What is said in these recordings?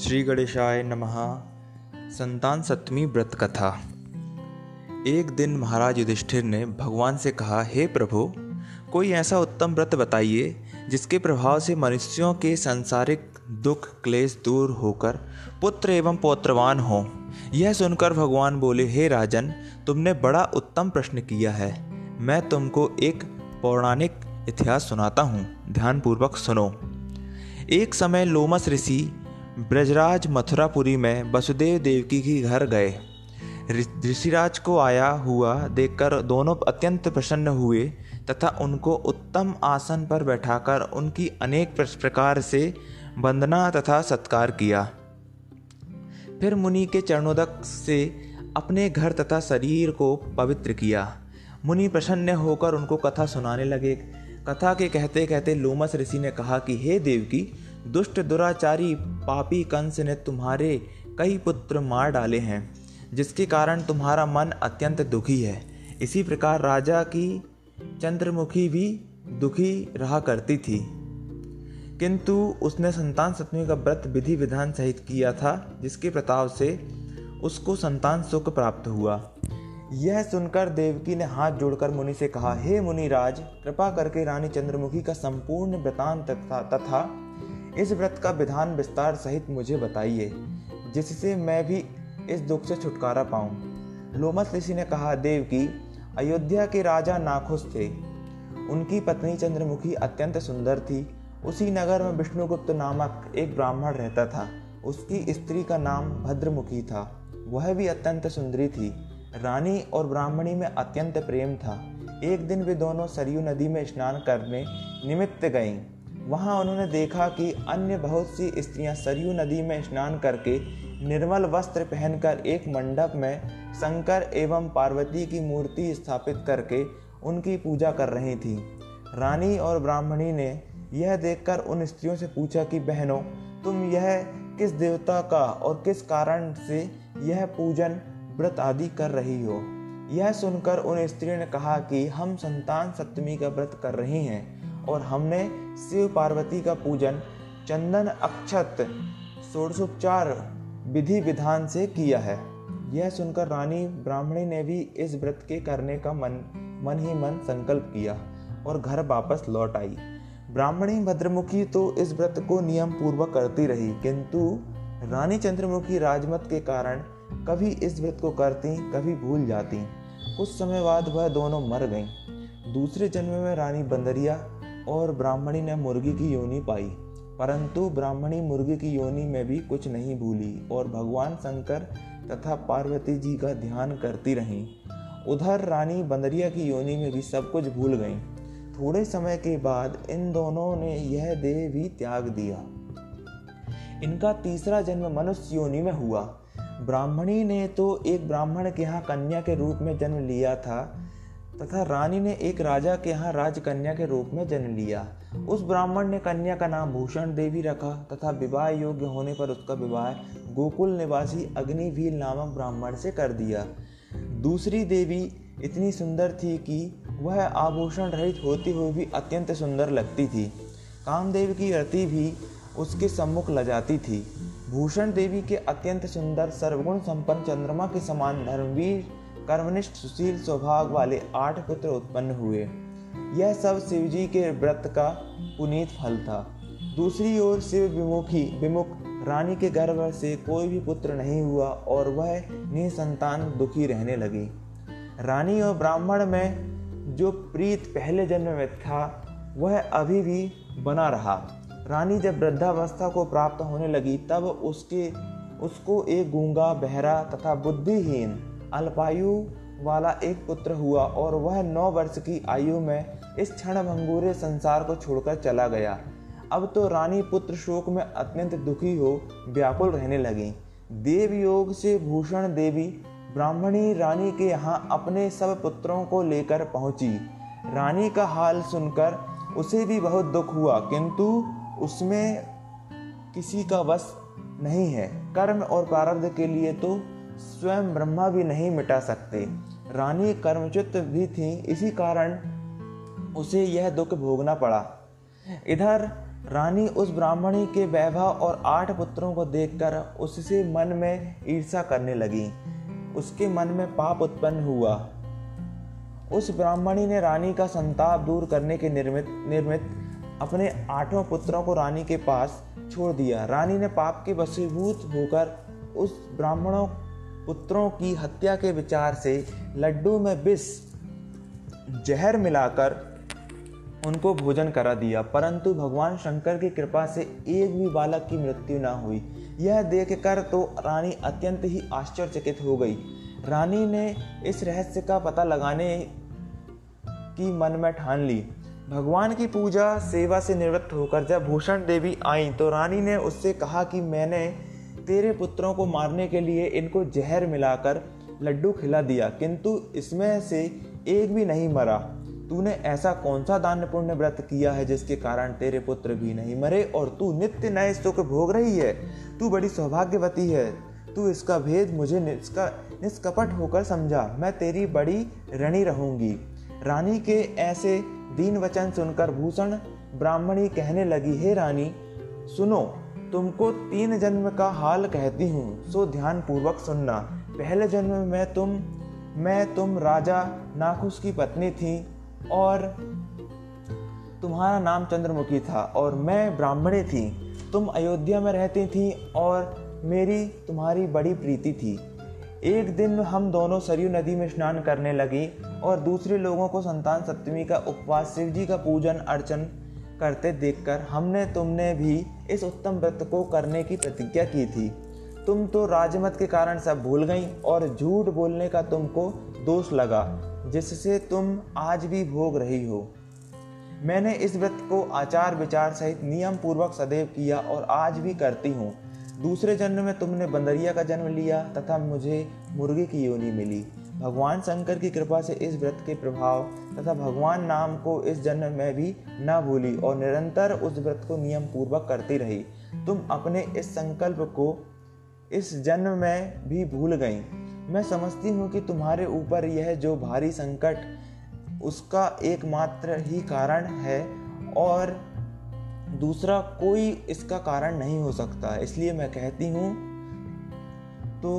श्री गणेशाय नमः। संतान सप्तमी व्रत कथा। एक दिन महाराज युधिष्ठिर ने भगवान से कहा, हे प्रभु, कोई ऐसा उत्तम व्रत बताइए, जिसके प्रभाव से मनुष्यों के सांसारिक दुख, क्लेश दूर होकर पुत्र एवं पौत्रवान हो? यह सुनकर भगवान बोले, हे राजन, तुमने बड़ा उत्तम प्रश्न किया है। मैं तुमको एक पौराणिक इतिहास सुनाता हूँ। ध्यानपूर्वक सुनो। एक समय लोमस ऋषि ब्रजराज मथुरापुरी में वसुदेव देवकी के घर गए। ऋषिराज को आया हुआ देखकर दोनों अत्यंत प्रसन्न हुए तथा उनको उत्तम आसन पर बैठाकर उनकी अनेक प्रकार से वंदना तथा सत्कार किया। फिर मुनि के चरणोदक से अपने घर तथा शरीर को पवित्र किया। मुनि प्रसन्न होकर उनको कथा सुनाने लगे। कथा के कहते कहते लोमस ऋषि ने कहा कि, हे देवकी, दुष्ट दुराचारी पापी कंस ने तुम्हारे कई पुत्र मार डाले हैं, जिसके कारण तुम्हारा मन अत्यंत दुखी है। इसी प्रकार राजा की चंद्रमुखी भी दुखी रहा करती थी। किंतु उसने संतान सप्तमी का व्रत विधि विधान सहित किया था, जिसके प्रताप से उसको संतान सुख प्राप्त हुआ। यह सुनकर देवकी ने हाथ जोड़कर मुनि से कहा, हे मुनिराज, कृपा करके रानी चंद्रमुखी का संपूर्ण वृतांत तथा इस व्रत का विधान विस्तार सहित मुझे बताइए, जिससे मैं भी इस दुख से छुटकारा पाऊँ। लोमस ऋषि ने कहा, देव की, अयोध्या के राजा नाखुश थे। उनकी पत्नी चंद्रमुखी अत्यंत सुंदर थी। उसी नगर में विष्णुगुप्त नामक एक ब्राह्मण रहता था। उसकी स्त्री का नाम भद्रमुखी था। वह भी अत्यंत सुंदरी थी। रानी और ब्राह्मणी में अत्यंत प्रेम था। एक दिन वे दोनों सरयू नदी में स्नान करने निमित्त गईं। वहाँ उन्होंने देखा कि अन्य बहुत सी स्त्रियाँ सरयू नदी में स्नान करके निर्मल वस्त्र पहनकर एक मंडप में शंकर एवं पार्वती की मूर्ति स्थापित करके उनकी पूजा कर रही थी। रानी और ब्राह्मणी ने यह देखकर उन स्त्रियों से पूछा कि, बहनों, तुम यह किस देवता का और किस कारण से यह पूजन व्रत आदि कर रही हो? यह सुनकर उन स्त्रियों ने कहा कि, हम संतान सप्तमी का व्रत कर रही हैं। और हमने शिव पार्वती का पूजन चंदन अक्षत षोड़शोपचार विधि विधान से किया है। यह सुनकर रानी ब्राह्मणी ने भी इस व्रत के करने का मन मन ही मन संकल्प किया और घर वापस लौट आई। ब्राह्मणी भद्रमुखी तो इस व्रत को नियम पूर्वक करती रही, किंतु रानी चंद्रमुखी राजमत के कारण कभी इस व्रत को करती, कभी भूल जाती। कुछ समय बाद वह दोनों मर गईं। दूसरे जन्म में रानी बंदरिया और ब्राह्मणी ने मुर्गी की योनि पाई, परंतु ब्राह्मणी मुर्गी की योनि में भी कुछ नहीं भूली और भगवान शंकर तथा पार्वती जी का ध्यान करती रहीं। उधर रानी बंदरिया की योनि में भी सब कुछ भूल गई। थोड़े समय के बाद इन दोनों ने यह देह भी त्याग दिया। इनका तीसरा जन्म मनुष्य योनि में हुआ। ब्राह्मणी ने तो एक ब्राह्मण के यहाँ कन्या के रूप में जन्म लिया था तथा रानी ने एक राजा के यहाँ राजकन्या के रूप में जन्म लिया। उस ब्राह्मण ने कन्या का नाम भूषण देवी रखा तथा विवाह योग्य होने पर उसका विवाह गोकुल निवासी अग्निवील नामक ब्राह्मण से कर दिया। दूसरी देवी इतनी सुंदर थी कि वह आभूषण रहित होती हुई भी अत्यंत सुंदर लगती थी। कामदेव की रति भी उसके सम्मुख लजाती थी। भूषण देवी के अत्यंत सुंदर सर्वगुण संपन्न चंद्रमा के समान धर्मवीर कर्मनिष्ठ, सुशील स्वभाव वाले आठ पुत्र उत्पन्न हुए। यह सब शिवजी के व्रत का पुनीत फल था। दूसरी ओर शिव विमुखी, विमुख रानी के गर्भ से कोई भी पुत्र नहीं हुआ और वह निसंतान दुखी रहने लगी। रानी और ब्राह्मण में जो प्रीत पहले जन्म में था, वह अभी भी बना रहा। रानी जब वृद्धावस्था को प्राप्त होने लगी, तब उसके, उसको एक गूँगा, बहरा तथा बुद्धिहीन अल्पायु वाला एक पुत्र हुआ और वह नौ वर्ष की आयु में इस क्षण भंगूरे संसार को छोड़कर चला गया। अब तो रानी पुत्र शोक में अत्यंत दुखी हो व्याकुल रहने लगी। देव योग से भूषण देवी ब्राह्मणी रानी के यहाँ अपने सब पुत्रों को लेकर पहुँची। रानी का हाल सुनकर उसे भी बहुत दुख हुआ, किंतु उसमें किसी का वश नहीं है। कर्म और प्रारब्ध के लिए तो स्वयं ब्रह्मा भी नहीं मिटा सकते। रानी कर्मच्युत भी थी, इसी कारण उसे यह दुख भोगना पड़ा। इधर, रानी उस ब्राह्मणी के वैभव और आठ पुत्रों को देखकर उससे मन में ईर्षा करने लगी। उसके मन में पाप उत्पन्न हुआ। उस ब्राह्मणी ने रानी का संताप दूर करने के निर्मित निर्मित अपने आठों पुत्रों को रानी के पास छोड़ दिया। रानी ने पाप के वशीभूत होकर उस ब्राह्मणों पुत्रों की हत्या के विचार से लड्डू में विष जहर मिलाकर उनको भोजन करा दिया। परंतु भगवान शंकर की कृपा से एक भी बालक की मृत्यु न हुई। यह देखकर तो रानी अत्यंत ही आश्चर्यचकित हो गई। रानी ने इस रहस्य का पता लगाने की मन में ठान ली। भगवान की पूजा सेवा से निवृत्त होकर जब भूषण देवी आई तो रानी ने उससे कहा कि मैंने तेरे पुत्रों को मारने के लिए इनको जहर मिलाकर लड्डू खिला दिया, किंतु इसमें से एक भी नहीं मरा। तूने ऐसा कौन सा दान पुण्य व्रत किया है जिसके कारण तेरे पुत्र भी नहीं मरे और तू नित्य नए सुख भोग रही है? तू बड़ी सौभाग्यवती है। तू इसका भेद मुझे निष्का निष्कपट होकर समझा। मैं तेरी बड़ी ऋणी रहूँगी। रानी के ऐसे दीन वचन सुनकर भूषण ब्राह्मणी कहने लगी, हे रानी, सुनो तुमको तीन जन्म का हाल कहती हूँ, सो ध्यान पूर्वक सुनना। पहले जन्म में तुम, मैं तुम राजा नाखुश की पत्नी थी और तुम्हारा नाम चंद्रमुखी था और मैं ब्राह्मणी थी। तुम अयोध्या में रहती थी और मेरी तुम्हारी बड़ी प्रीति थी। एक दिन हम दोनों सरयू नदी में स्नान करने लगी और दूसरे लोगों को संतान सप्तमी का उपवास, शिव जी का पूजन, अर्चन करते देखकर हमने तुमने भी इस उत्तम व्रत को करने की प्रतिज्ञा की थी। तुम तो राजमत के कारण सब भूल गई और झूठ बोलने का तुमको दोष लगा, जिससे तुम आज भी भोग रही हो। मैंने इस व्रत को आचार विचार सहित नियम पूर्वक सदैव किया और आज भी करती हूँ। दूसरे जन्म में तुमने बंदरिया का जन्म लिया तथा मुझे मुर्गी की योनि मिली। भगवान शंकर की कृपा से इस व्रत के प्रभाव तथा भगवान नाम को इस जन्म में भी न भूली और निरंतर उस व्रत को नियम पूर्वक करती रही। तुम अपने इस संकल्प को इस जन्म में भी भूल गई। मैं समझती हूँ कि तुम्हारे ऊपर यह जो भारी संकट, उसका एकमात्र ही कारण है और दूसरा कोई इसका कारण नहीं हो सकता। इसलिए मैं कहती हूँ तो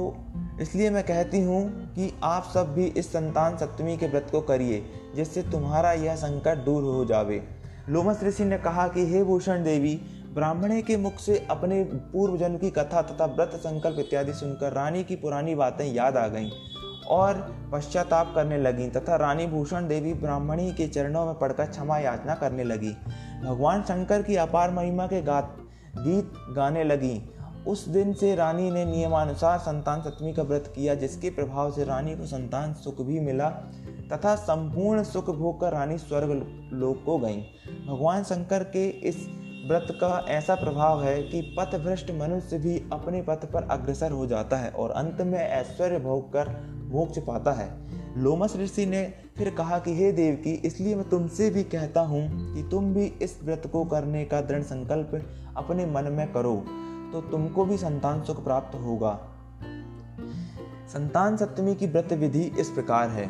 इसलिए मैं कहती हूँ कि आप सब भी इस संतान सप्तमी के व्रत को करिए, जिससे तुम्हारा यह संकट दूर हो जावे। लोमस ऋषि ने कहा कि, हे भूषण देवी, ब्राह्मणे के मुख से अपने पूर्व जन्म की कथा तथा व्रत संकल्प इत्यादि सुनकर रानी की पुरानी बातें याद आ गईं और पश्चाताप करने लगी तथा रानी भूषण देवी ब्राह्मणी के चरणों में पड़कर क्षमा याचना करने लगी। भगवान शंकर की अपार महिमा के गात गीत गाने लगी उस दिन से रानी ने नियमानुसार संतान सप्तमी का व्रत किया, जिसके प्रभाव से रानी को संतान सुख भी मिला तथा संपूर्ण सुख भोग कर रानी स्वर्ग लोक को गई। भगवान शंकर के इस व्रत का ऐसा प्रभाव है कि पथभ्रष्ट मनुष्य भी अपने पथ पर अग्रसर हो जाता है और अंत में ऐश्वर्य भोग कर मोक्ष पाता है। लोमस ऋषि ने फिर कहा कि, हे देव की इसलिए मैं तुमसे भी कहता हूँ कि तुम भी इस व्रत को करने का दृढ़ संकल्प अपने मन में करो। तो तुमको भी संतान सुख प्राप्त होगा। संतान सप्तमी की व्रत विधि इस प्रकार है।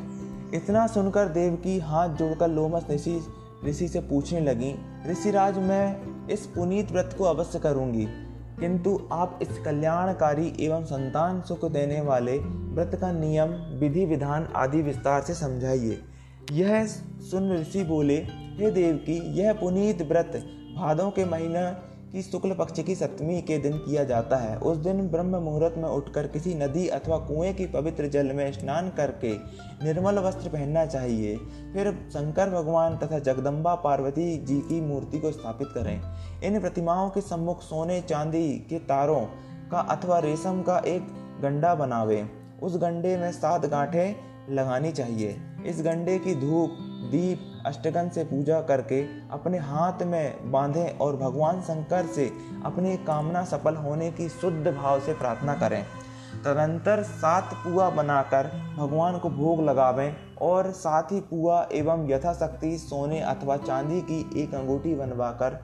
इतना सुनकर देव की हाथ जोड़कर लोमस ऋषि ऋषि से पूछने लगी, ऋषिराज, मैं इस पुनीत व्रत को अवश्य करूँगी। किंतु आप इस कल्याणकारी एवं संतान सुख देने वाले व्रत का नियम, विधि, विधान आदि विस्तार से समझाइए। यह सुन ऋषि बोले, हे देव की, यह पुनीत व्रत भादों के महीना कि शुक्ल पक्ष की सप्तमी के दिन किया जाता है। उस दिन ब्रह्म मुहूर्त में उठकर किसी नदी अथवा कुएँ की पवित्र जल में स्नान करके निर्मल वस्त्र पहनना चाहिए। फिर शंकर भगवान तथा जगदम्बा पार्वती जी की मूर्ति को स्थापित करें। इन प्रतिमाओं के सम्मुख सोने, चांदी के तारों का अथवा रेशम का एक गंडा बनावे। उस गंडे में सात गांठें लगानी चाहिए। इस गंडे की धूप, दीप अष्टगन से पूजा करके अपने हाथ में बांधें और भगवान शंकर से अपनी कामना सफल होने की शुद्ध भाव से प्रार्थना करें। तदंतर सात पुआ बनाकर भगवान को भोग लगावें और साथ ही पुआ एवं यथाशक्ति सोने अथवा चांदी की एक अंगूठी बनवाकर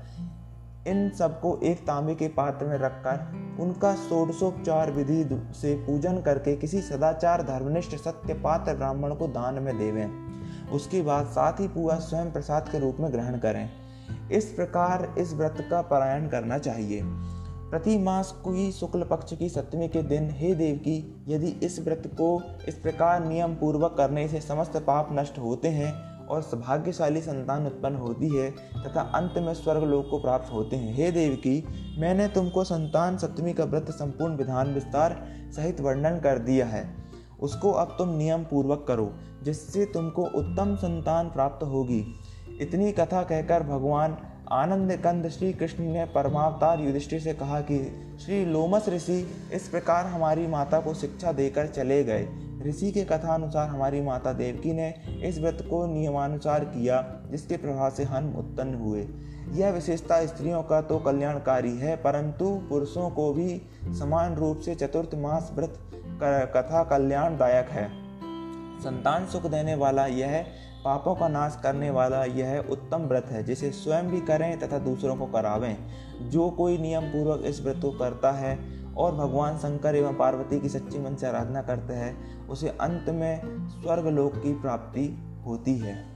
इन सबको एक तांबे के पात्र में रखकर उनका षोडशोपचार विधि से पूजन करके किसी सदाचार धर्मनिष्ठ सत्य पात्र ब्राह्मण को दान में देवें। उसके बाद साथ ही पुआ स्वयं प्रसाद के रूप में ग्रहण करें। इस प्रकार इस व्रत का पारायण करना चाहिए। प्रति मास कोई शुक्ल पक्ष की सप्तमी के दिन हे देव की यदि इस व्रत को इस प्रकार नियम पूर्वक करने से समस्त पाप नष्ट होते हैं और सौभाग्यशाली संतान उत्पन्न होती है तथा अंत में स्वर्ग लोक को प्राप्त होते हैं। हे देव की मैंने तुमको संतान सप्तमी का व्रत संपूर्ण विधान विस्तार सहित वर्णन कर दिया है। उसको अब तुम नियम पूर्वक करो, जिससे तुमको उत्तम संतान प्राप्त होगी। इतनी कथा कहकर भगवान आनंद कंद श्री कृष्ण ने परमावतार युधिष्ठिर से कहा कि, श्री लोमस ऋषि, इस प्रकार हमारी माता को शिक्षा देकर चले गए। ऋषि के कथा अनुसार हमारी माता देवकी ने इस व्रत को नियमानुसार किया, जिसके प्रभाव से हम उत्पन्न हुए। यह विशेषता स्त्रियों का तो कल्याणकारी है, परंतु पुरुषों को भी समान रूप से चतुर्थ मास व्रत कथा कल्याणदायक है। संतान सुख देने वाला यह पापों का नाश करने वाला यह उत्तम व्रत है, जिसे स्वयं भी करें तथा दूसरों को करावें। जो कोई नियम पूर्वक इस व्रत को करता है और भगवान शंकर एवं पार्वती की सच्ची मन से आराधना करते हैं, उसे अंत में स्वर्ग लोक की प्राप्ति होती है।